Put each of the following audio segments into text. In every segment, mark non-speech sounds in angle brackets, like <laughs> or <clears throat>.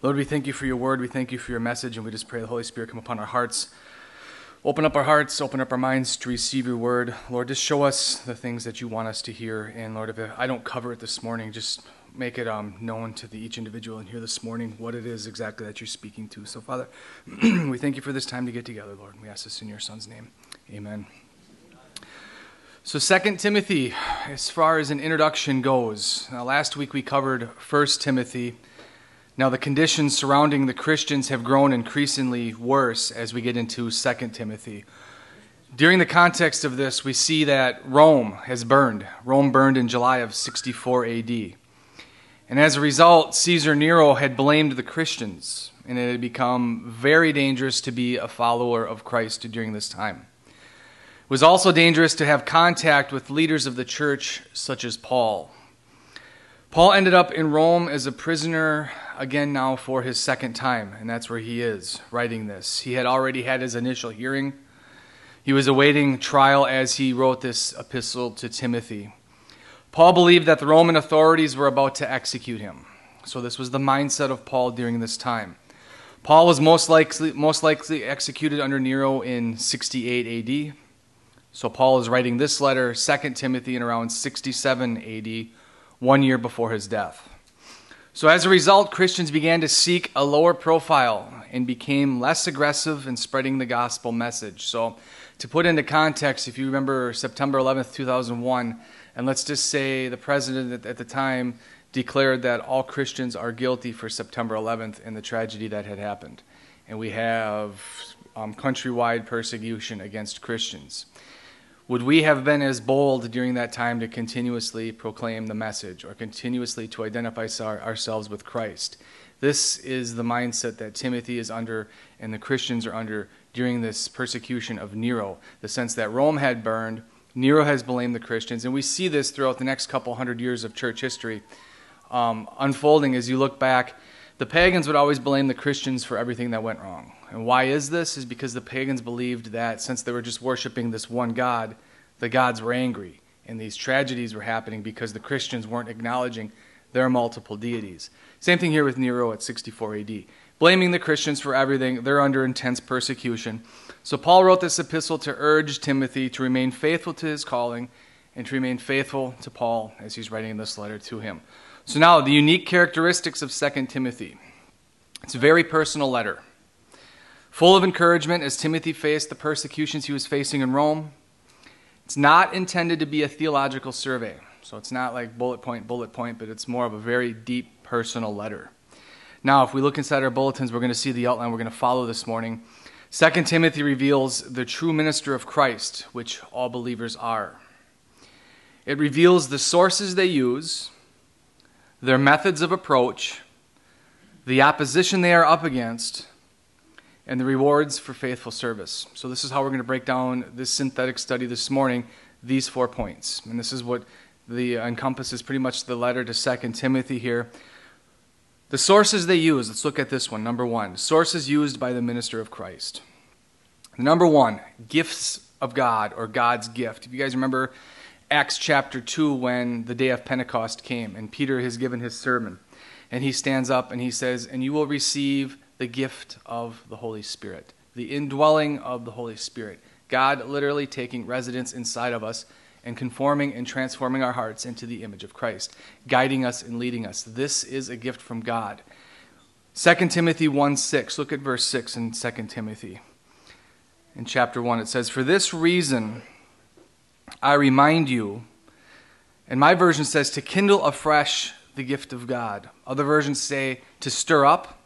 Lord, we thank you for your word. We thank you for your message, and we just pray the Holy Spirit come upon our hearts. Open up our hearts, open up our minds to receive your word. Lord, just show us the things that you want us to hear. And Lord, if I don't cover it this morning, just make it um, known to the, each individual in here this morning what it is exactly that you're speaking to. So, Father, <clears throat> we thank you for this time to get together, Lord. And We ask this in your Son's name. Amen. So, Second Timothy, as far as an introduction goes, now, last week we covered First Timothy. Now, the conditions surrounding the Christians have grown increasingly worse as we get into 2 Timothy. During the context of this, we see that Rome has burned. Rome burned in July of 64 AD. And as a result, Caesar Nero had blamed the Christians, and it had become very dangerous to be a follower of Christ during this time. It was also dangerous to have contact with leaders of the church, such as Paul. Paul ended up in Rome as a prisoner again now for his second time, and that's where he is writing this. He had already had his initial hearing. He was awaiting trial as he wrote this epistle to Timothy. Paul believed that the Roman authorities were about to execute him. So this was the mindset of Paul during this time. Paul was most likely, most likely executed under Nero in 68 AD. So Paul is writing this letter, 2 Timothy, in around 67 AD, one year before his death. So as a result, Christians began to seek a lower profile and became less aggressive in spreading the gospel message. So to put into context, if you remember September 11th, 2001, and let's just say the president at the time declared that all Christians are guilty for September 11th and the tragedy that had happened. And we have um, countrywide persecution against Christians. Would we have been as bold during that time to continuously proclaim the message or continuously to identify ourselves with Christ? This is the mindset that Timothy is under and the Christians are under during this persecution of Nero. The sense that Rome had burned, Nero has blamed the Christians, and we see this throughout the next couple hundred years of church history um, unfolding as you look back. The pagans would always blame the Christians for everything that went wrong. And why is this? Is because the pagans believed that since they were just worshiping this one God, the gods were angry. And these tragedies were happening because the Christians weren't acknowledging their multiple deities. Same thing here with Nero at 64 AD. Blaming the Christians for everything, they're under intense persecution. So Paul wrote this epistle to urge Timothy to remain faithful to his calling and to remain faithful to Paul as he's writing this letter to him. So now, the unique characteristics of 2 Timothy. It's a very personal letter. Full of encouragement as Timothy faced the persecutions he was facing in Rome. It's not intended to be a theological survey. So it's not like bullet point, bullet point, but it's more of a very deep personal letter. Now, if we look inside our bulletins, we're going to see the outline we're going to follow this morning. 2 Timothy reveals the true minister of Christ, which all believers are. It reveals the sources they use, their methods of approach, the opposition they are up against, and the rewards for faithful service. So, this is how we're going to break down this synthetic study this morning, these four points. And this is what the uh, encompasses pretty much the letter to Second Timothy here. The sources they use, let's look at this one. Number one, sources used by the minister of Christ. Number one, gifts of God or God's gift. If you guys remember Acts chapter 2 when the day of Pentecost came and Peter has given his sermon, and he stands up and he says, And you will receive the gift of the Holy Spirit, the indwelling of the Holy Spirit. God literally taking residence inside of us and conforming and transforming our hearts into the image of Christ, guiding us and leading us. This is a gift from God. 2 Timothy 1 6. Look at verse 6 in 2 Timothy. In chapter 1, it says, For this reason I remind you, and my version says, to kindle afresh the gift of God. Other versions say, to stir up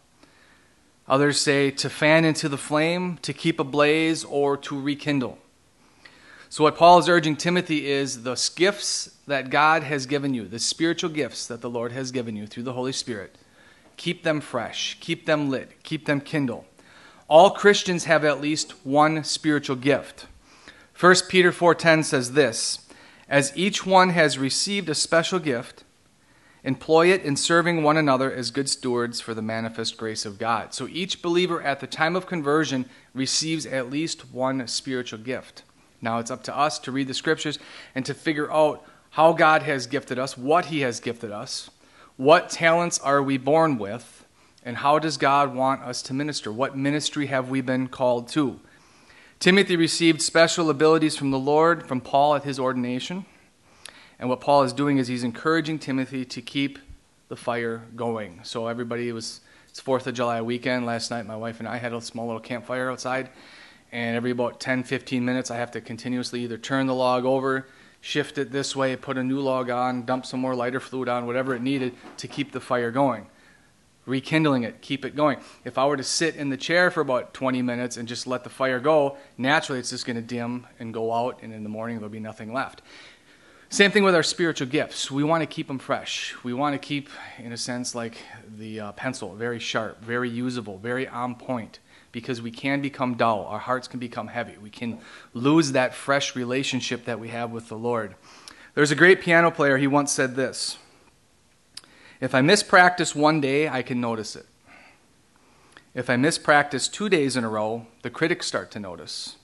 Others say to fan into the flame, to keep ablaze, or to rekindle. So, what Paul is urging Timothy is the gifts that God has given you, the spiritual gifts that the Lord has given you through the Holy Spirit, keep them fresh, keep them lit, keep them kindled. All Christians have at least one spiritual gift. 1 Peter 4:10 says this, as each one has received a special gift, Employ it in serving one another as good stewards for the manifest grace of God. So each believer at the time of conversion receives at least one spiritual gift. Now it's up to us to read the scriptures and to figure out how God has gifted us, what He has gifted us, what talents are we born with, And how does God want us to minister? What ministry have we been called to? Timothy received special abilities from the Lord, from Paul at his ordination. And what Paul is doing is he's encouraging Timothy to keep the fire going. So everybody was it's 4th of July weekend. Last night my wife and I had a small little campfire outside. And every about 10, 15 minutes I have to continuously either turn the log over, shift it this way, put a new log on, dump some more lighter fluid on, whatever it needed to keep the fire going rekindling it, keep it going. If I were to sit in the chair for about 20 minutes and just let the fire go, naturally it's just going to dim and go out, and in the morning there'll be nothing left. Same thing with our spiritual gifts. We want to keep them fresh. We want to keep, in a sense, like the uh, pencil, very sharp, very usable, very on point, because we can become dull. Our hearts can become heavy. We can lose that fresh relationship that we have with the Lord. There's a great piano player, he once said this if I miss practice one day, I can notice it. If I miss practice two days in a row, the critics start to notice.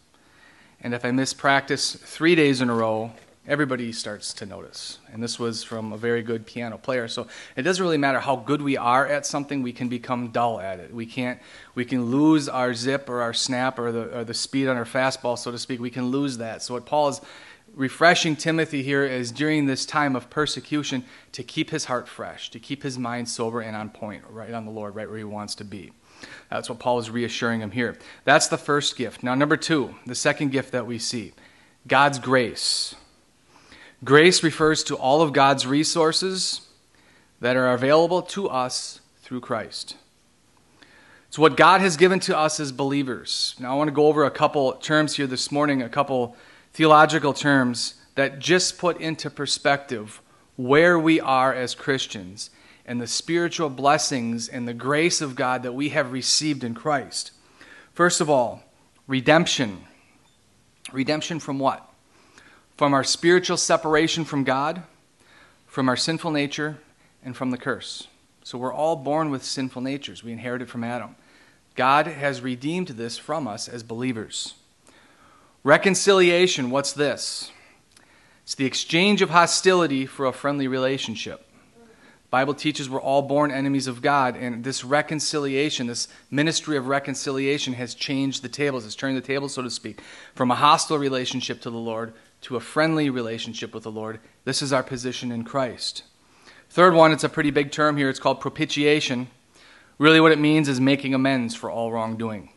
And if I miss practice three days in a row, everybody starts to notice. And this was from a very good piano player. So it doesn't really matter how good we are at something, we can become dull at it. We can't we can lose our zip or our snap or the or the speed on our fastball, so to speak. We can lose that. So what Paul is refreshing Timothy here is during this time of persecution to keep his heart fresh, to keep his mind sober and on point, right on the Lord, right where he wants to be. That's what Paul is reassuring him here. That's the first gift. Now, number two, the second gift that we see God's grace. Grace refers to all of God's resources that are available to us through Christ. It's what God has given to us as believers. Now, I want to go over a couple terms here this morning, a couple theological terms that just put into perspective where we are as Christians and the spiritual blessings and the grace of God that we have received in Christ. First of all, redemption. Redemption from what? From our spiritual separation from God, from our sinful nature, and from the curse. So we're all born with sinful natures. We inherited from Adam. God has redeemed this from us as believers. Reconciliation, what's this? It's the exchange of hostility for a friendly relationship. Bible teaches we're all born enemies of God, and this reconciliation, this ministry of reconciliation, has changed the tables. It's turned the tables, so to speak, from a hostile relationship to the Lord to a friendly relationship with the Lord. This is our position in Christ. Third one, it's a pretty big term here. It's called propitiation. Really, what it means is making amends for all wrongdoing.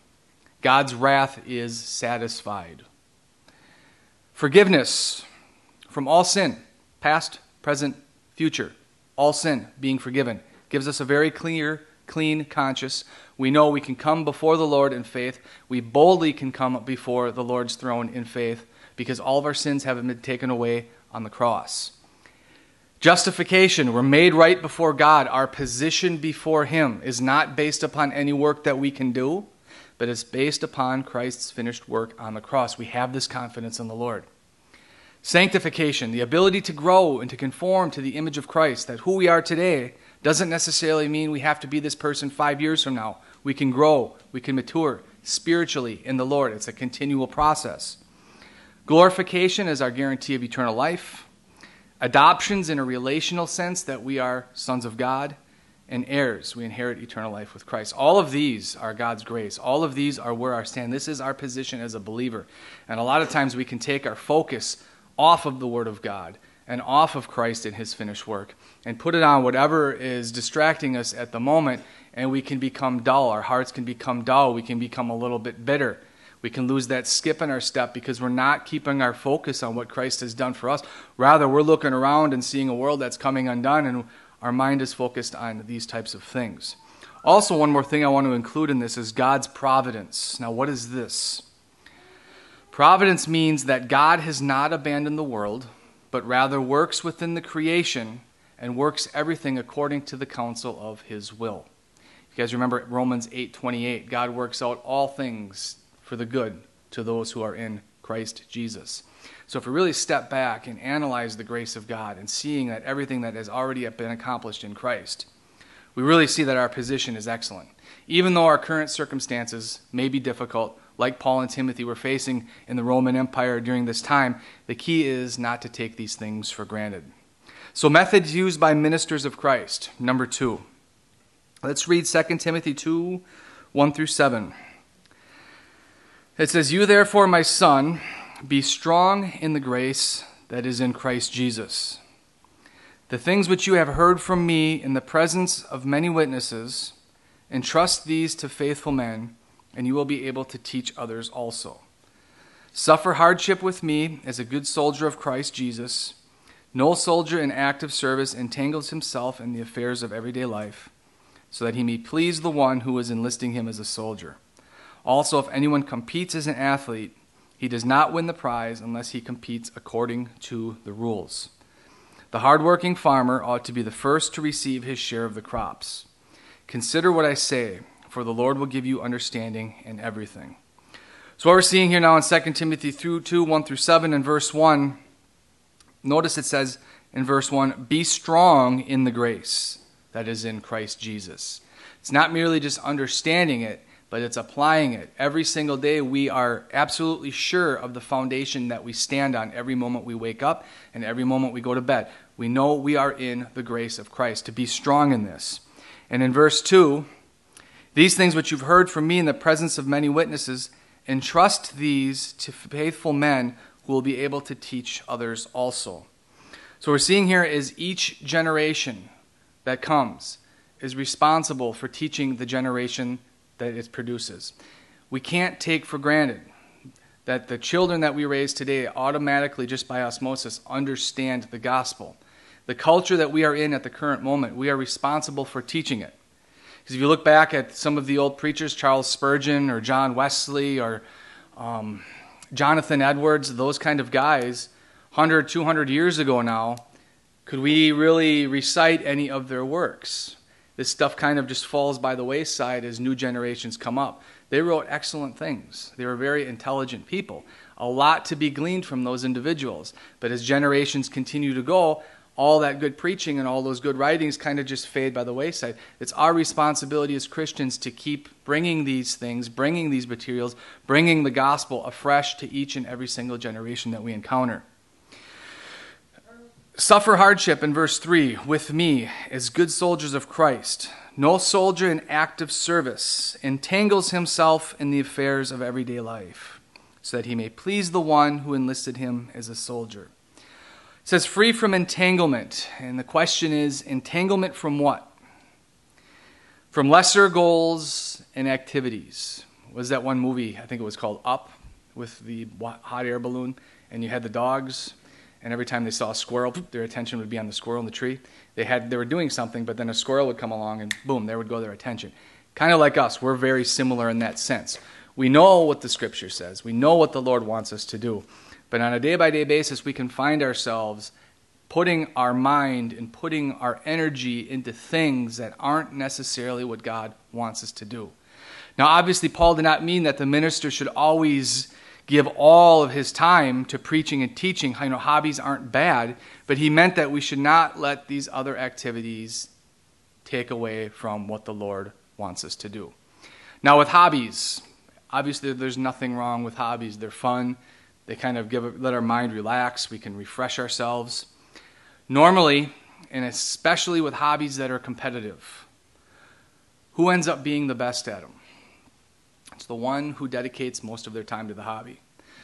God's wrath is satisfied. Forgiveness from all sin, past, present, future. All sin being forgiven gives us a very clear, clean conscience. We know we can come before the Lord in faith. We boldly can come before the Lord's throne in faith because all of our sins have been taken away on the cross. Justification, we're made right before God. Our position before Him is not based upon any work that we can do, but it's based upon Christ's finished work on the cross. We have this confidence in the Lord. Sanctification, the ability to grow and to conform to the image of Christ, that who we are today doesn't necessarily mean we have to be this person five years from now. We can grow, we can mature spiritually in the Lord. It's a continual process. Glorification is our guarantee of eternal life. Adoptions in a relational sense that we are sons of God and heirs. We inherit eternal life with Christ. All of these are God's grace. All of these are where our stand. This is our position as a believer. And a lot of times we can take our focus off of the Word of God and off of Christ and His finished work and put it on whatever is distracting us at the moment, and we can become dull. Our hearts can become dull. We can become a little bit bitter. We can lose that skip in our step because we're not keeping our focus on what Christ has done for us. Rather, we're looking around and seeing a world that's coming undone, and our mind is focused on these types of things. Also, one more thing I want to include in this is God's providence. Now, what is this? Providence means that God has not abandoned the world, but rather works within the creation and works everything according to the counsel of his will. You guys remember Romans 8:28, God works out all things for the good to those who are in Christ Jesus. So if we really step back and analyze the grace of God and seeing that everything that has already been accomplished in Christ, we really see that our position is excellent. Even though our current circumstances may be difficult, like Paul and Timothy were facing in the Roman Empire during this time, the key is not to take these things for granted. So, methods used by ministers of Christ. Number two, Let's read 2 Timothy 2 1 through 7. It says, You therefore, my son, be strong in the grace that is in Christ Jesus. The things which you have heard from me in the presence of many witnesses, entrust these to faithful men, and you will be able to teach others also. Suffer hardship with me as a good soldier of Christ Jesus. No soldier in active service entangles himself in the affairs of everyday life, so that he may please the one who is enlisting him as a soldier. Also, if anyone competes as an athlete, he does not win the prize unless he competes according to the rules. The hardworking farmer ought to be the first to receive his share of the crops. Consider what I say, for the Lord will give you understanding in everything. So, what we're seeing here now in 2 Timothy 2 1 through 7 and verse 1, notice it says in verse 1 Be strong in the grace that is in Christ Jesus. It's not merely just understanding it, but it's applying it. Every single day, we are absolutely sure of the foundation that we stand on every moment we wake up and every moment we go to bed. We know we are in the grace of Christ, to be strong in this. And in verse 2, these things which you've heard from me in the presence of many witnesses, entrust these to faithful men who will be able to teach others also. So, what we're seeing here is each generation that comes is responsible for teaching the generation that it produces. We can't take for granted that the children that we raise today automatically, just by osmosis, understand the gospel. The culture that we are in at the current moment, we are responsible for teaching it. Because if you look back at some of the old preachers, Charles Spurgeon or John Wesley or um, Jonathan Edwards, those kind of guys, 100, 200 years ago now, could we really recite any of their works? This stuff kind of just falls by the wayside as new generations come up. They wrote excellent things. They were very intelligent people. A lot to be gleaned from those individuals. But as generations continue to go, all that good preaching and all those good writings kind of just fade by the wayside. It's our responsibility as Christians to keep bringing these things, bringing these materials, bringing the gospel afresh to each and every single generation that we encounter. Suffer hardship in verse 3 with me as good soldiers of Christ. No soldier in active service entangles himself in the affairs of everyday life, so that he may please the one who enlisted him as a soldier. It says, free from entanglement. And the question is, entanglement from what? From lesser goals and activities. Was that one movie, I think it was called Up, with the hot air balloon, and you had the dogs and every time they saw a squirrel, <clears throat> their attention would be on the squirrel in the tree. They had they were doing something, but then a squirrel would come along, and boom, there would go their attention. Kind of like us, we're very similar in that sense. We know what the Scripture says. We know what the Lord wants us to do, but on a day by day basis, we can find ourselves putting our mind and putting our energy into things that aren't necessarily what God wants us to do. Now, obviously, Paul did not mean that the minister should always give all of his time to preaching and teaching. You know, hobbies aren't bad, but he meant that we should not let these other activities take away from what the Lord wants us to do. Now, with hobbies, obviously there's nothing wrong with hobbies. They're fun. They kind of give let our mind relax. We can refresh ourselves. Normally, and especially with hobbies that are competitive, who ends up being the best at them? It's the one who dedicates most of their time to the hobby.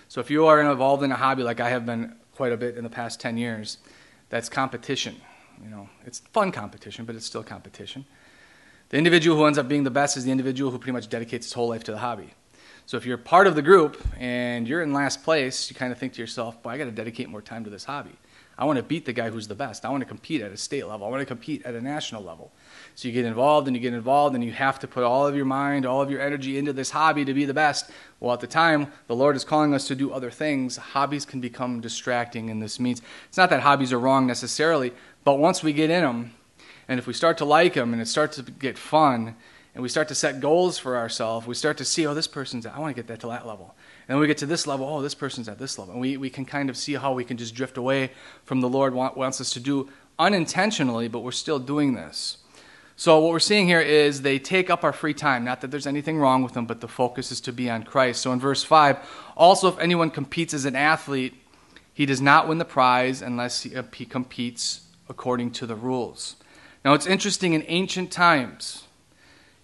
So if you are involved in a hobby like I have been quite a bit in the past 10 years, that's competition. You know, it's fun competition, but it's still competition. The individual who ends up being the best is the individual who pretty much dedicates his whole life to the hobby. So if you're part of the group and you're in last place, you kind of think to yourself, "Boy, I got to dedicate more time to this hobby. I want to beat the guy who's the best. I want to compete at a state level. I want to compete at a national level." So you get involved and you get involved and you have to put all of your mind, all of your energy into this hobby to be the best. Well, at the time, the Lord is calling us to do other things. Hobbies can become distracting, and this means it's not that hobbies are wrong necessarily, but once we get in them, and if we start to like them and it starts to get fun, and we start to set goals for ourselves, we start to see, oh, this person's, I want to get that to that level. And then we get to this level, oh, this person's at this level. And we, we can kind of see how we can just drift away from the Lord wants us to do unintentionally, but we're still doing this. So, what we're seeing here is they take up our free time. Not that there's anything wrong with them, but the focus is to be on Christ. So, in verse 5, also, if anyone competes as an athlete, he does not win the prize unless he, uh, he competes according to the rules. Now, it's interesting in ancient times,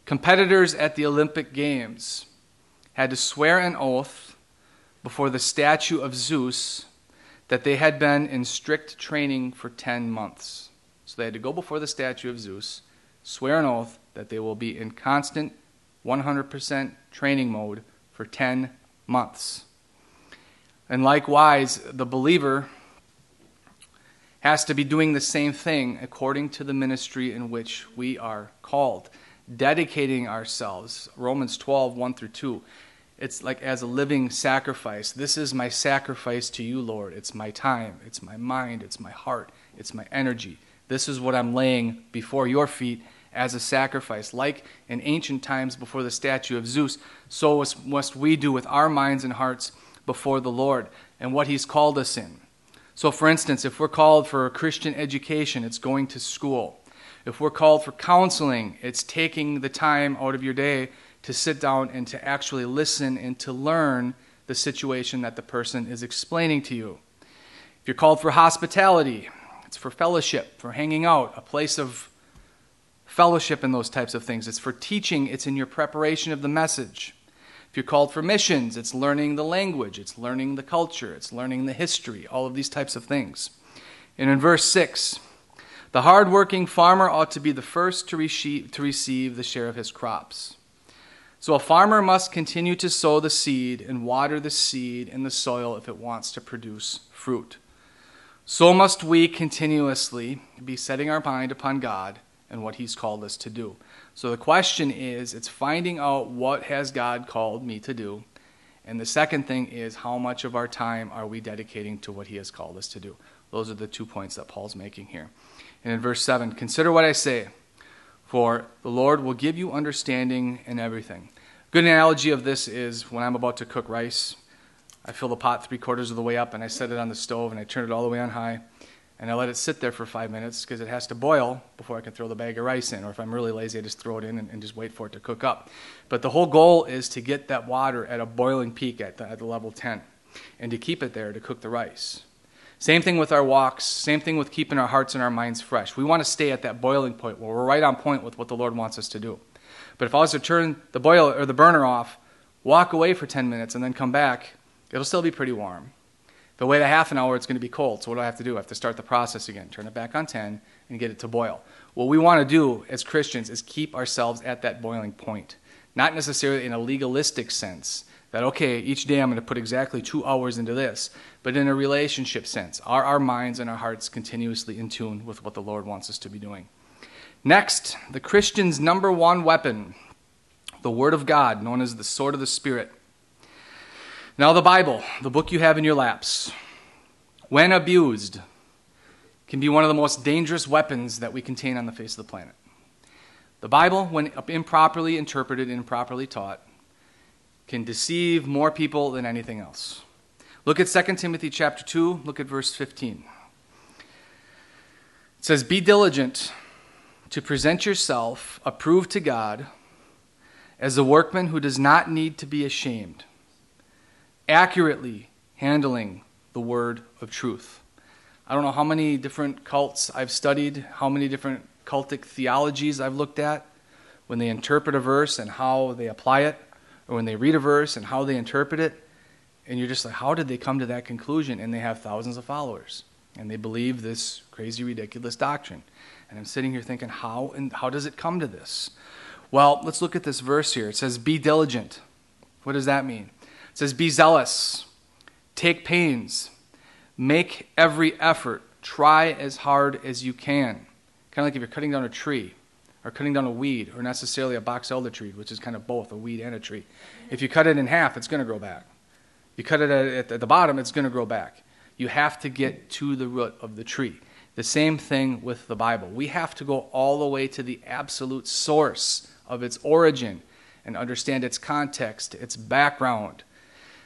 Competitors at the Olympic Games had to swear an oath before the statue of Zeus that they had been in strict training for 10 months. So they had to go before the statue of Zeus, swear an oath that they will be in constant 100% training mode for 10 months. And likewise, the believer has to be doing the same thing according to the ministry in which we are called, dedicating ourselves. Romans 12, 1 through 2. It's like as a living sacrifice. This is my sacrifice to you, Lord. It's my time, it's my mind, it's my heart, it's my energy. This is what I'm laying before your feet as a sacrifice. Like in ancient times before the statue of Zeus, so must we do with our minds and hearts before the Lord and what He's called us in. So, for instance, if we're called for a Christian education, it's going to school. If we're called for counseling, it's taking the time out of your day to sit down and to actually listen and to learn the situation that the person is explaining to you. If you're called for hospitality, it's for fellowship, for hanging out, a place of fellowship and those types of things. It's for teaching, it's in your preparation of the message. If you're called for missions, it's learning the language, it's learning the culture, it's learning the history, all of these types of things. And in verse 6, the hardworking farmer ought to be the first to receive, to receive the share of his crops. So a farmer must continue to sow the seed and water the seed in the soil if it wants to produce fruit. So must we continuously be setting our mind upon God and what He's called us to do. So the question is it's finding out what has God called me to do. And the second thing is how much of our time are we dedicating to what he has called us to do? Those are the two points that Paul's making here. And in verse 7, consider what I say, for the Lord will give you understanding in everything. Good analogy of this is when I'm about to cook rice. I fill the pot three quarters of the way up and I set it on the stove and I turn it all the way on high and I let it sit there for five minutes because it has to boil before I can throw the bag of rice in. Or if I'm really lazy, I just throw it in and, and, just wait for it to cook up. But the whole goal is to get that water at a boiling peak at the, at the level 10 and to keep it there to cook the rice. Same thing with our walks, same thing with keeping our hearts and our minds fresh. We want to stay at that boiling point where we're right on point with what the Lord wants us to do. But if I was to turn the boiler or the burner off, walk away for 10 minutes, and then come back, it'll still be pretty warm. If I wait a half an hour, it's going to be cold. So what do I have to do? I have to start the process again, turn it back on 10, and get it to boil. What we want to do as Christians is keep ourselves at that boiling point. Not necessarily in a legalistic sense, that, okay, each day I'm going to put exactly two hours into this, but in a relationship sense. Are our minds and our hearts continuously in tune with what the Lord wants us to be doing? Next, the Christian's number one weapon, the Word of God, known as the sword of the Spirit. Now, the Bible, the book you have in your laps, when abused, can be one of the most dangerous weapons that we contain on the face of the planet. The Bible, when improperly interpreted improperly taught, can deceive more people than anything else. Look at 2 Timothy chapter 2, look at verse 15. It says, Be diligent to present yourself approved to God as a workman who does not need to be ashamed accurately handling the word of truth. I don't know how many different cults I've studied, how many different cultic theologies I've looked at when they interpret a verse and how they apply it, or when they read a verse and how they interpret it. And you're just like, how did they come to that conclusion? And they have thousands of followers. And they believe this crazy, ridiculous doctrine. And I'm sitting here thinking, how and how does it come to this? Well, let's look at this verse here. It says, Be diligent. What does that mean? It says, Be zealous, take pains, make every effort, try as hard as you can. Kind of like if you're cutting down a tree or cutting down a weed or necessarily a box elder tree, which is kind of both a weed and a tree. If you cut it in half, it's going to grow back. You cut it at, at the bottom, it's going to grow back. You have to get to the root of the tree. The same thing with the Bible. We have to go all the way to the absolute source of its origin and understand its context, its background,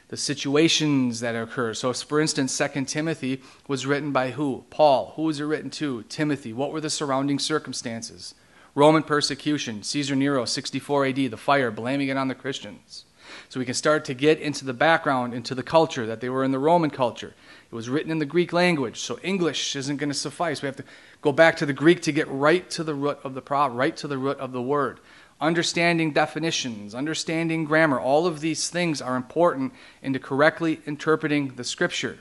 the situations that occur. So, for instance, Second Timothy was written by who? Paul. Who was it written to? Timothy. What were the surrounding circumstances? Roman persecution, Caesar Nero, 64 AD, the fire, blaming it on the Christians. So we can start to get into the background, into the culture that they were in the Roman culture. It was written in the Greek language, so English isn't going to suffice. We have to go back to the Greek to get right to the root of the problem, right to the root of the word. understanding definitions, understanding grammar. All of these things are important into correctly interpreting the scripture.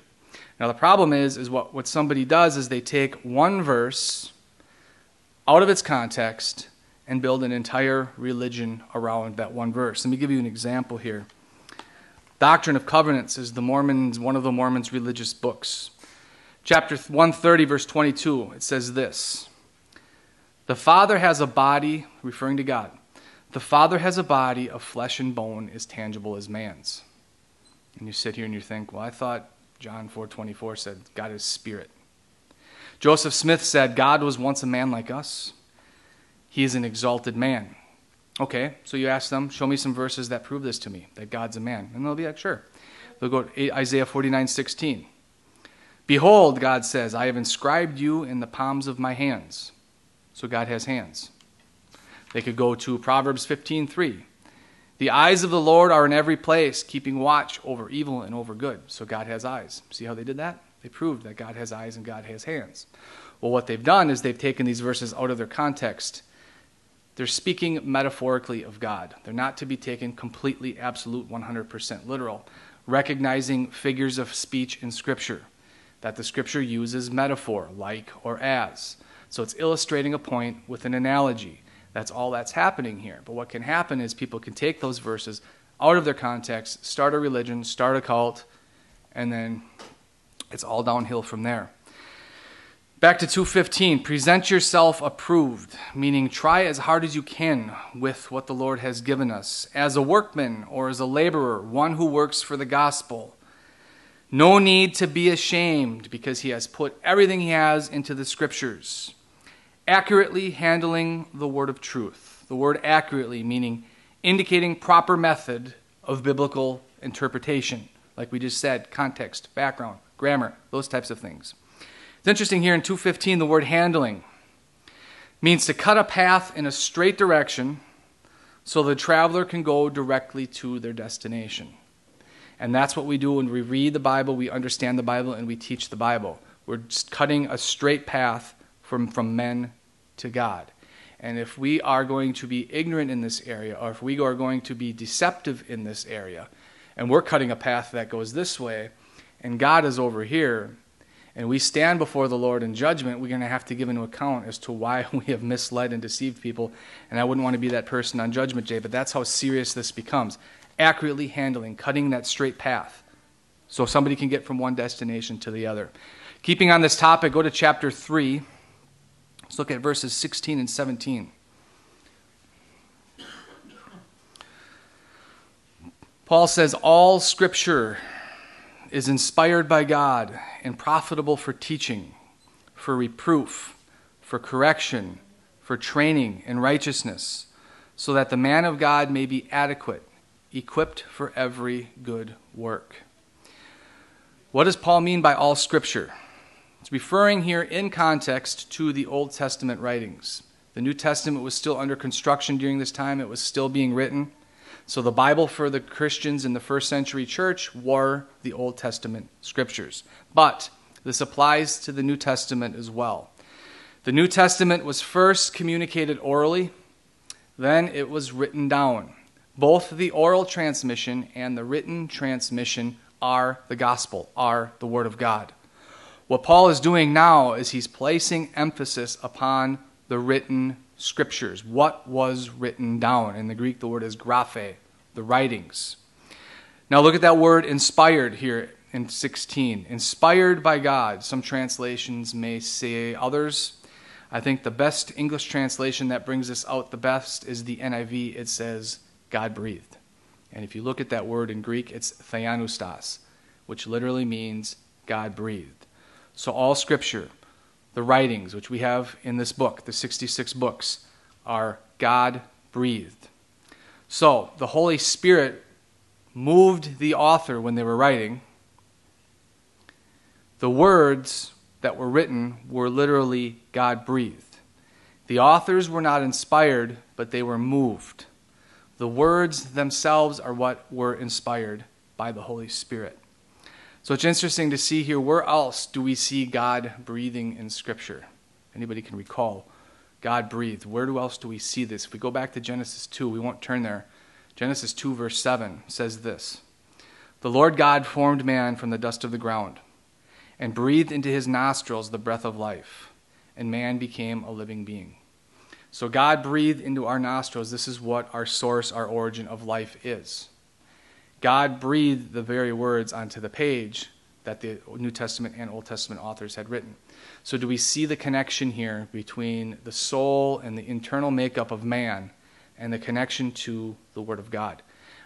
Now the problem is is what, what somebody does is they take one verse out of its context and build an entire religion around that one verse. Let me give you an example here. Doctrine of Covenants is the Mormons one of the Mormons religious books. Chapter 130 verse 22 it says this. The Father has a body referring to God. The Father has a body of flesh and bone as tangible as man's. And you sit here and you think, well, I thought John 4:24 said God is spirit. Joseph Smith said God was once a man like us. He is an exalted man. Okay, so you ask them, show me some verses that prove this to me, that God's a man. And they'll be like, sure. They'll go to Isaiah 49 16. Behold, God says, I have inscribed you in the palms of my hands. So God has hands. They could go to Proverbs 15 3. The eyes of the Lord are in every place, keeping watch over evil and over good. So God has eyes. See how they did that? They proved that God has eyes and God has hands. Well, what they've done is they've taken these verses out of their context. They're speaking metaphorically of God. They're not to be taken completely, absolute, 100% literal, recognizing figures of speech in Scripture, that the Scripture uses metaphor, like or as. So it's illustrating a point with an analogy. That's all that's happening here. But what can happen is people can take those verses out of their context, start a religion, start a cult, and then it's all downhill from there. Back to 215, present yourself approved, meaning try as hard as you can with what the Lord has given us, as a workman or as a laborer, one who works for the gospel. No need to be ashamed because he has put everything he has into the scriptures accurately handling the word of truth. The word accurately meaning indicating proper method of biblical interpretation, like we just said, context, background, grammar, those types of things. It's interesting here in 215 the word handling means to cut a path in a straight direction so the traveler can go directly to their destination. And that's what we do when we read the Bible, we understand the Bible, and we teach the Bible. We're cutting a straight path from, from men to God. And if we are going to be ignorant in this area, or if we are going to be deceptive in this area, and we're cutting a path that goes this way, and God is over here, and we stand before the Lord in judgment, we're going to have to give an account as to why <laughs> we have misled and deceived people. And I wouldn't want to be that person on Judgment Day, but that's how serious this becomes. Accurately handling, cutting that straight path so somebody can get from one destination to the other. Keeping on this topic, go to chapter 3. Let's look at verses 16 and 17. Paul says, All scripture is inspired by God and profitable for teaching, for reproof, for correction, for training in righteousness, so that the man of God may be adequate, equipped for every good work. What does Paul mean by all scripture? It's referring here in context to the Old Testament writings. The New Testament was still under construction during this time, it was still being written. So the Bible for the Christians in the first century church were the Old Testament scriptures. But this applies to the New Testament as well. The New Testament was first communicated orally, then it was written down. Both the oral transmission and the written transmission are the gospel, are the Word of God. What Paul is doing now is he's placing emphasis upon the written scriptures. What was written down? In the Greek, the word is graphe, the writings. Now look at that word inspired here in 16. Inspired by God. Some translations may say others. I think the best English translation that brings this out the best is the NIV. It says God breathed. And if you look at that word in Greek, it's theopneustos, which literally means God breathed. So, all scripture, the writings which we have in this book, the 66 books, are God breathed. So, the Holy Spirit moved the author when they were writing. The words that were written were literally God breathed. The authors were not inspired, but they were moved. The words themselves are what were inspired by the Holy Spirit. So it's interesting to see here where else do we see God breathing in Scripture? Anybody can recall God breathed. Where else do we see this? If we go back to Genesis 2, we won't turn there. Genesis 2, verse 7 says this The Lord God formed man from the dust of the ground and breathed into his nostrils the breath of life, and man became a living being. So God breathed into our nostrils. This is what our source, our origin of life is. God breathed the very words onto the page that the New Testament and Old Testament authors had written. So, do we see the connection here between the soul and the internal makeup of man and the connection to the Word of God?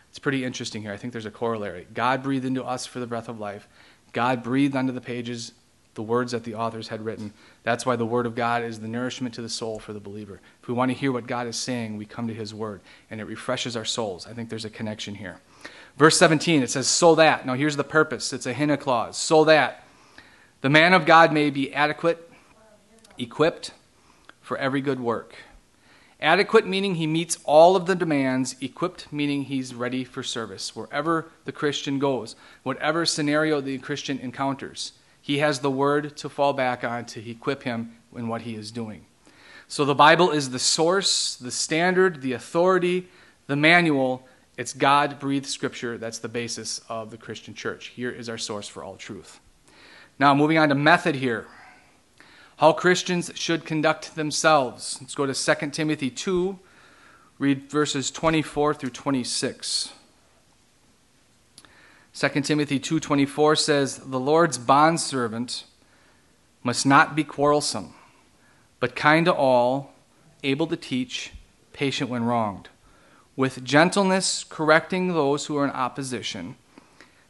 It's pretty interesting here. I think there's a corollary. God breathed into us for the breath of life. God breathed onto the pages the words that the authors had written. That's why the Word of God is the nourishment to the soul for the believer. If we want to hear what God is saying, we come to His Word, and it refreshes our souls. I think there's a connection here. Verse 17, it says, So that. Now here's the purpose. It's a hina clause. So that the man of God may be adequate, equipped for every good work. Adequate meaning he meets all of the demands, equipped meaning he's ready for service. Wherever the Christian goes, whatever scenario the Christian encounters, he has the word to fall back on to equip him in what he is doing. So the Bible is the source, the standard, the authority, the manual. It's God breathed scripture. That's the basis of the Christian church. Here is our source for all truth. Now, moving on to method here how Christians should conduct themselves. Let's go to 2 Timothy 2, read verses 24 through 26. 2 Timothy 2:24 says, "The Lord's bondservant must not be quarrelsome, but kind to all, able to teach, patient when wronged, with gentleness correcting those who are in opposition,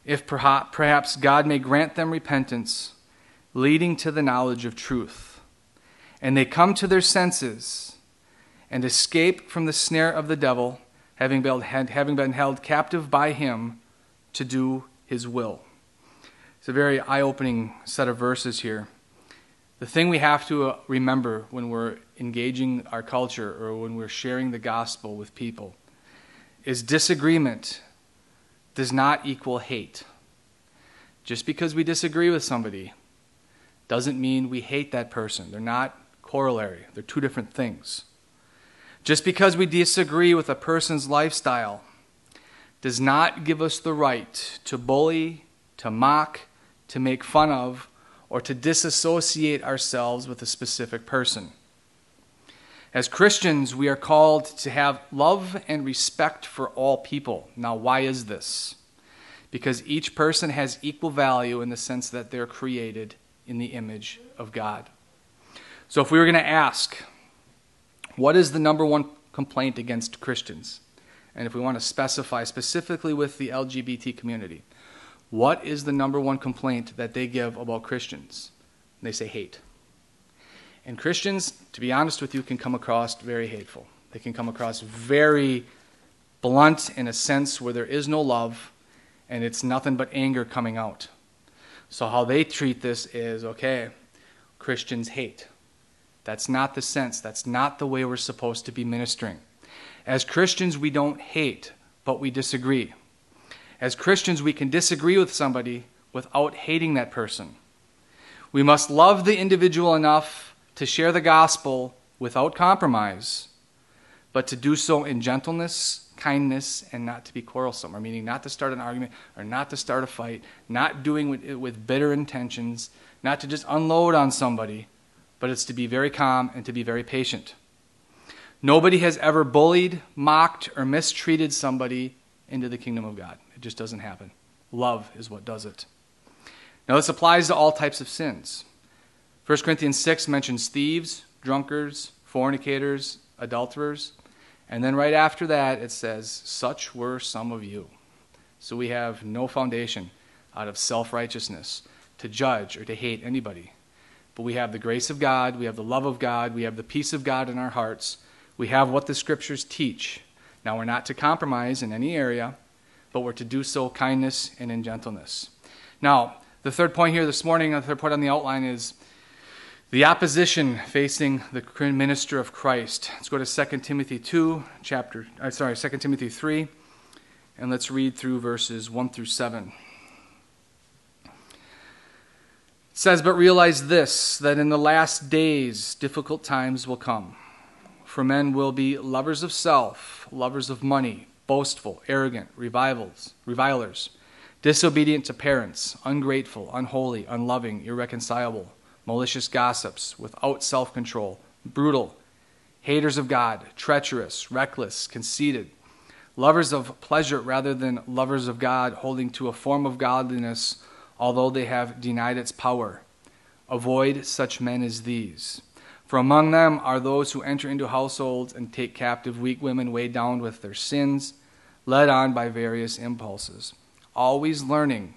if perhaps God may grant them repentance leading to the knowledge of truth. And they come to their senses and escape from the snare of the devil, having been, having been held captive by him to do his will. It's a very eye opening set of verses here. The thing we have to uh, remember when we're engaging our culture or when we're sharing the gospel with people is disagreement does not equal hate. Just because we disagree with somebody doesn't mean we hate that person. They're not corollary, they're two different things. Just because we disagree with a person's lifestyle does not give us the right to bully, to mock, to make fun of, or to disassociate ourselves with a specific person. As Christians, we are called to have love and respect for all people. Now, why is this? Because each person has equal value in the sense that they're created in the image of God. So, if we were going to ask, what is the number one complaint against Christians? And if we want to specify specifically with the LGBT community, what is the number one complaint that they give about Christians? they say hate. And Christians, to be honest with you, can come across very hateful. They can come across very blunt in a sense where there is no love and it's nothing but anger coming out. So, how they treat this is okay, Christians hate. That's not the sense. That's not the way we're supposed to be ministering. As Christians, we don't hate, but we disagree. As Christians, we can disagree with somebody without hating that person. We must love the individual enough to share the gospel without compromise, but to do so in gentleness kindness and not to be quarrelsome, or meaning not to start an argument or not to start a fight, not doing it with bitter intentions, not to just unload on somebody, but it's to be very calm and to be very patient. Nobody has ever bullied, mocked, or mistreated somebody into the kingdom of God. It just doesn't happen. Love is what does it. Now, this applies to all types of sins. 1 Corinthians 6 mentions thieves, drunkards, fornicators, adulterers. And then right after that, it says, Such were some of you. So we have no foundation out of self righteousness to judge or to hate anybody. But we have the grace of God, we have the love of God, we have the peace of God in our hearts, we have what the scriptures teach. Now, we're not to compromise in any area, but we're to do so kindness and in gentleness. Now, the third point here this morning, the third point on the outline is the opposition facing the minister of Christ. Let's go to 2 Timothy 2, chapter, uh, sorry, 2 Timothy 3, and let's read through verses 1 through 7. It says, But realize this, that in the last days difficult times will come. For men will be lovers of self, lovers of money, boastful, arrogant, revivals, revilers, disobedient to parents, ungrateful, unholy, unloving, irreconcilable, malicious gossips, without self control, brutal, haters of God, treacherous, reckless, conceited, lovers of pleasure rather than lovers of God, holding to a form of godliness, although they have denied its power. Avoid such men as these. For among them are those who enter into households and take captive weak women weighed down with their sins, led on by various impulses, always learning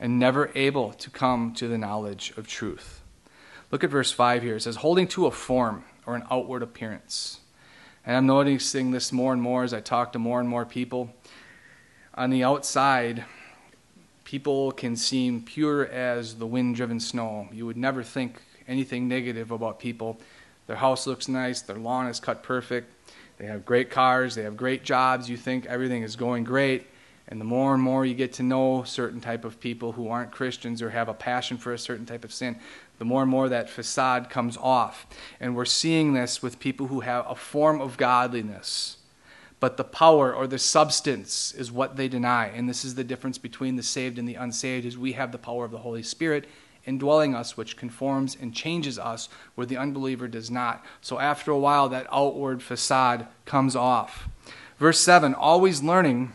and never able to come to the knowledge of truth. Look at verse 5 here. It says, holding to a form or an outward appearance. And I'm noticing this more and more as I talk to more and more people. On the outside, people can seem pure as the wind driven snow. You would never think anything negative about people. Their house looks nice, their lawn is cut perfect, they have great cars, they have great jobs, you think everything is going great. And the more and more you get to know certain type of people who aren't Christians or have a passion for a certain type of sin, the more and more that facade comes off. And we're seeing this with people who have a form of godliness, but the power or the substance is what they deny. And this is the difference between the saved and the unsaved is we have the power of the Holy Spirit indwelling us, which conforms and changes us, where the unbeliever does not. So after a while, that outward facade comes off. Verse 7 always learning,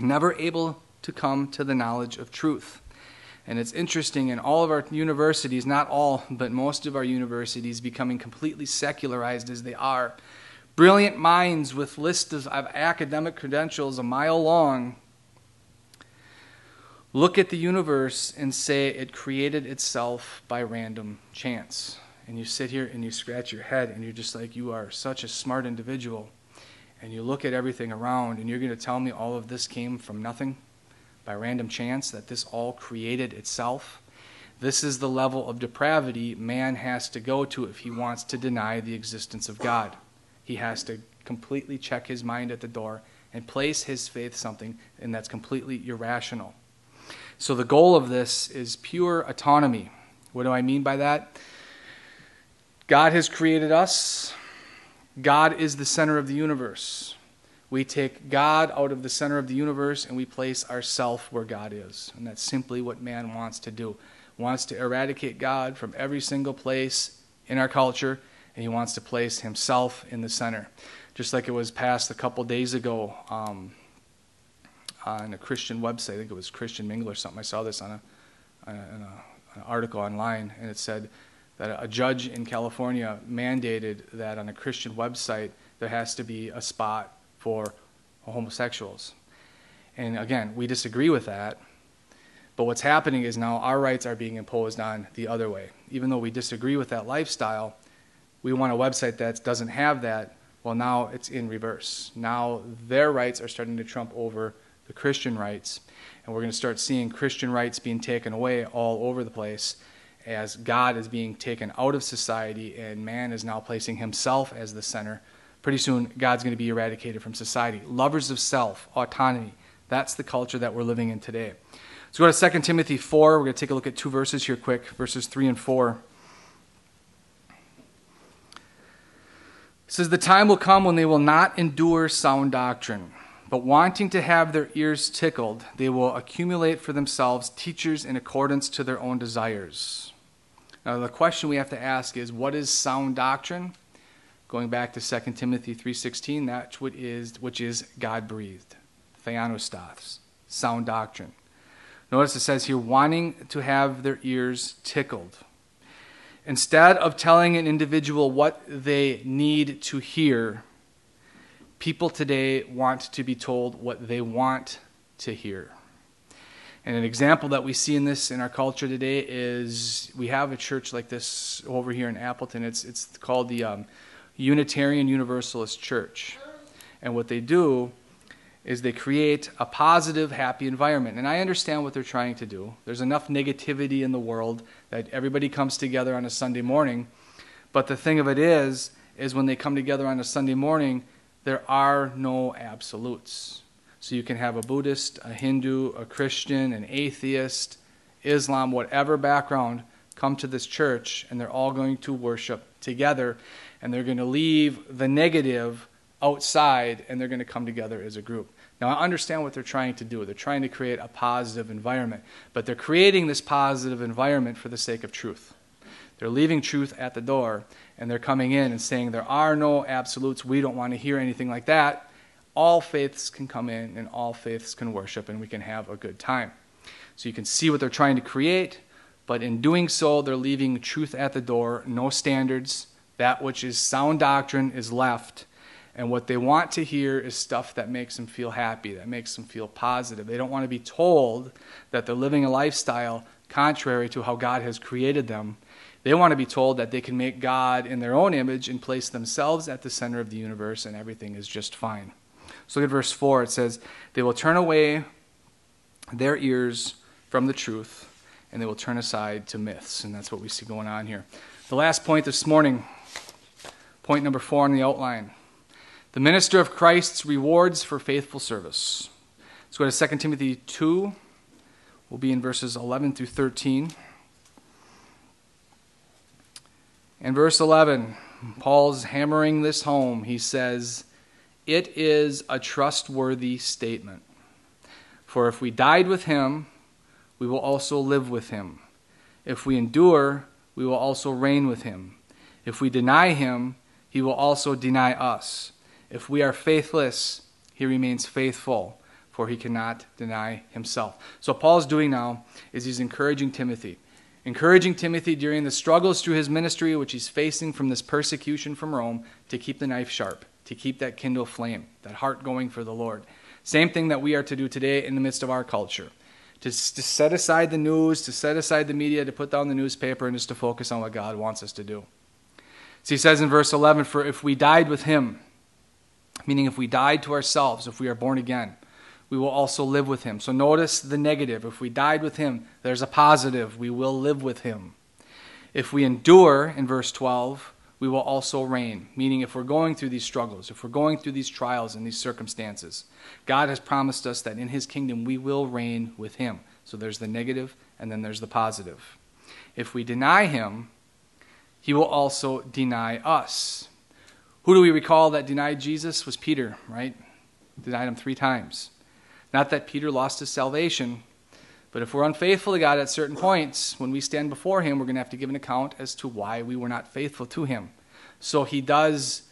never able to come to the knowledge of truth. And it's interesting in all of our universities, not all, but most of our universities becoming completely secularized as they are. Brilliant minds with lists of academic credentials a mile long look at the universe and say it created itself by random chance. And you sit here and you scratch your head and you're just like, you are such a smart individual. And you look at everything around and you're going to tell me all of this came from nothing by random chance, that this all created itself. This is the level of depravity man has to go to if he wants to deny the existence of God. He has to completely check his mind at the door and place his faith something and that's completely irrational. So the goal of this is pure autonomy. What do I mean by that? God has created us. God is the center of the universe. We take God out of the center of the universe and we place ourself where God is. And that's simply what man wants to do. Wants to eradicate God from every single place in our culture, and he wants to place himself in the center. Just like it was passed a couple days ago. Um, on a Christian website. I think it was Christian Mingle or something. I saw this on a, on, a, on a, an article online, and it said that a judge in California mandated that on a Christian website there has to be a spot for homosexuals. And again, we disagree with that. But what's happening is now our rights are being imposed on the other way. Even though we disagree with that lifestyle, we want a website that doesn't have that. Well, now it's in reverse. Now their rights are starting to trump over the Christian rights. And we're going to start seeing Christian rights being taken away all over the place as God is being taken out of society and man is now placing himself as the center. Pretty soon, God's going to be eradicated from society. Lovers of self, autonomy. That's the culture that we're living in today. So go to 2 Timothy 4. We're going to take a look at two verses here quick, verses 3 and 4. It says, The time will come when they will not endure sound doctrine but wanting to have their ears tickled, they will accumulate for themselves teachers in accordance to their own desires. Now, the question we have to ask is what is sound doctrine? Going back to 2 Timothy 3.16, that's what is, which is God-breathed. Theopneustos, sound doctrine. Notice it says here, wanting to have their ears tickled. Instead of telling an individual what they need to hear, People today want to be told what they want to hear. And an example that we see in this in our culture today is we have a church like this over here in Appleton. It's, it's called the um, Unitarian Universalist Church. And what they do is they create a positive, happy environment. And I understand what they're trying to do. There's enough negativity in the world that everybody comes together on a Sunday morning. But the thing of it is, is when they come together on a Sunday morning, there are no absolutes. So you can have a Buddhist, a Hindu, a Christian, an atheist, Islam, whatever background, come to this church and they're all going to worship together and they're going to leave the negative outside and they're going to come together as a group. Now, I understand what they're trying to do. They're trying to create a positive environment, but they're creating this positive environment for the sake of truth. They're leaving truth at the door and they're coming in and saying there are no absolutes. We don't want to hear anything like that. All faiths can come in and all faiths can worship and we can have a good time. So you can see what they're trying to create, but in doing so, they're leaving truth at the door, no standards. That which is sound doctrine is left. And what they want to hear is stuff that makes them feel happy, that makes them feel positive. They don't want to be told that they're living a lifestyle contrary to how God has created them. They want to be told that they can make God in their own image and place themselves at the center of the universe and everything is just fine. So look at verse 4. It says, They will turn away their ears from the truth and they will turn aside to myths. And that's what we see going on here. The last point this morning, point number four on the outline the minister of Christ's rewards for faithful service. Let's go to 2 Timothy 2. We'll be in verses 11 through 13. In verse 11, Paul's hammering this home. He says, It is a trustworthy statement. For if we died with him, we will also live with him. If we endure, we will also reign with him. If we deny him, he will also deny us. If we are faithless, he remains faithful, for he cannot deny himself. So, Paul's doing now is he's encouraging Timothy. Encouraging Timothy during the struggles through his ministry, which he's facing from this persecution from Rome, to keep the knife sharp, to keep that kindle flame, that heart going for the Lord. Same thing that we are to do today in the midst of our culture to, to set aside the news, to set aside the media, to put down the newspaper, and just to focus on what God wants us to do. So he says in verse 11, For if we died with him, meaning if we died to ourselves, if we are born again, we will also live with him. So notice the negative. If we died with him, there's a positive. We will live with him. If we endure, in verse 12, we will also reign. Meaning, if we're going through these struggles, if we're going through these trials and these circumstances, God has promised us that in His kingdom we will reign with Him. So there's the negative and then there's the positive. If we deny Him, He will also deny us. Who do we recall that denied Jesus? Was Peter, right? Denied Him three times. Not that Peter lost his salvation, but if we're unfaithful to God at certain points, when we stand before Him, we're going to have to give an account as to why we were not faithful to Him. So He does,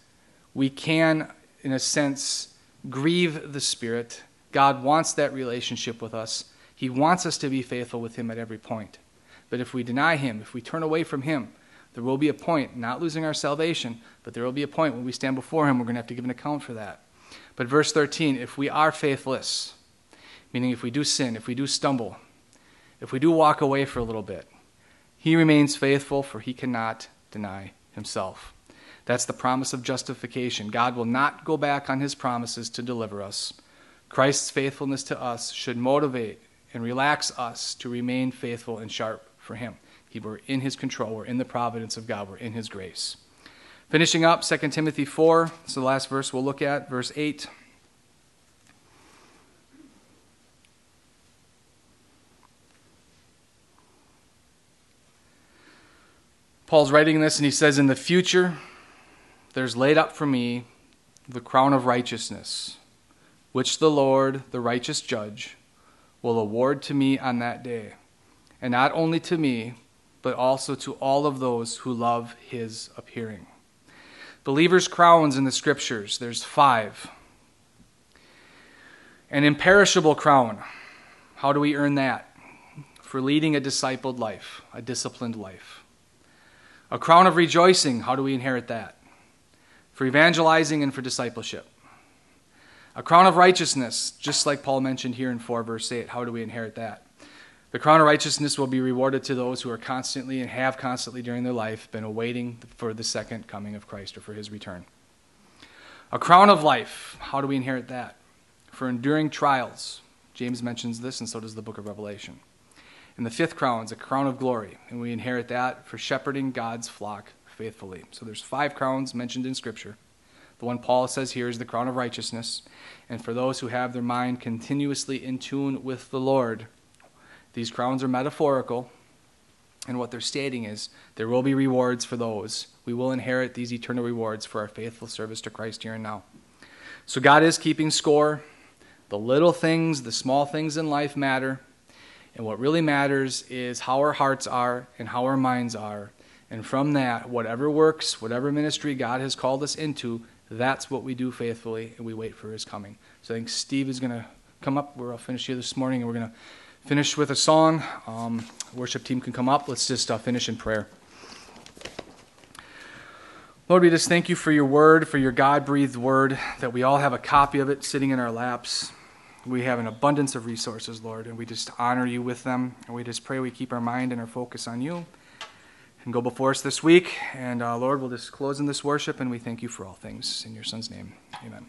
we can, in a sense, grieve the Spirit. God wants that relationship with us. He wants us to be faithful with Him at every point. But if we deny Him, if we turn away from Him, there will be a point, not losing our salvation, but there will be a point when we stand before Him, we're going to have to give an account for that. But verse 13, if we are faithless, meaning if we do sin, if we do stumble, if we do walk away for a little bit, he remains faithful, for he cannot deny himself. That's the promise of justification. God will not go back on his promises to deliver us. Christ's faithfulness to us should motivate and relax us to remain faithful and sharp for him. We're in his control, we're in the providence of God, we're in his grace. Finishing up 2 Timothy 4, so the last verse we'll look at, verse 8. Paul's writing this and he says, In the future, there's laid up for me the crown of righteousness, which the Lord, the righteous judge, will award to me on that day. And not only to me, but also to all of those who love his appearing. Believers' crowns in the scriptures, there's five. An imperishable crown. How do we earn that? For leading a discipled life, a disciplined life. A crown of rejoicing, how do we inherit that? For evangelizing and for discipleship. A crown of righteousness, just like Paul mentioned here in 4 verse 8, how do we inherit that? The crown of righteousness will be rewarded to those who are constantly and have constantly during their life been awaiting for the second coming of Christ or for his return. A crown of life, how do we inherit that? For enduring trials. James mentions this, and so does the book of Revelation. And the fifth crown is a crown of glory, and we inherit that for shepherding God's flock faithfully. So there's five crowns mentioned in Scripture. The one Paul says here is the crown of righteousness. And for those who have their mind continuously in tune with the Lord, these crowns are metaphorical. And what they're stating is there will be rewards for those. We will inherit these eternal rewards for our faithful service to Christ here and now. So God is keeping score. The little things, the small things in life matter. And what really matters is how our hearts are and how our minds are. And from that, whatever works, whatever ministry God has called us into, that's what we do faithfully, and we wait for his coming. So I think Steve is going to come up. We're all finished here this morning, and we're going to finish with a song. Um, worship team can come up. Let's just uh, finish in prayer. Lord, we just thank you for your word, for your God breathed word, that we all have a copy of it sitting in our laps. We have an abundance of resources, Lord, and we just honor you with them. And we just pray we keep our mind and our focus on you and go before us this week. And uh, Lord, we'll just close in this worship, and we thank you for all things. In your Son's name, amen.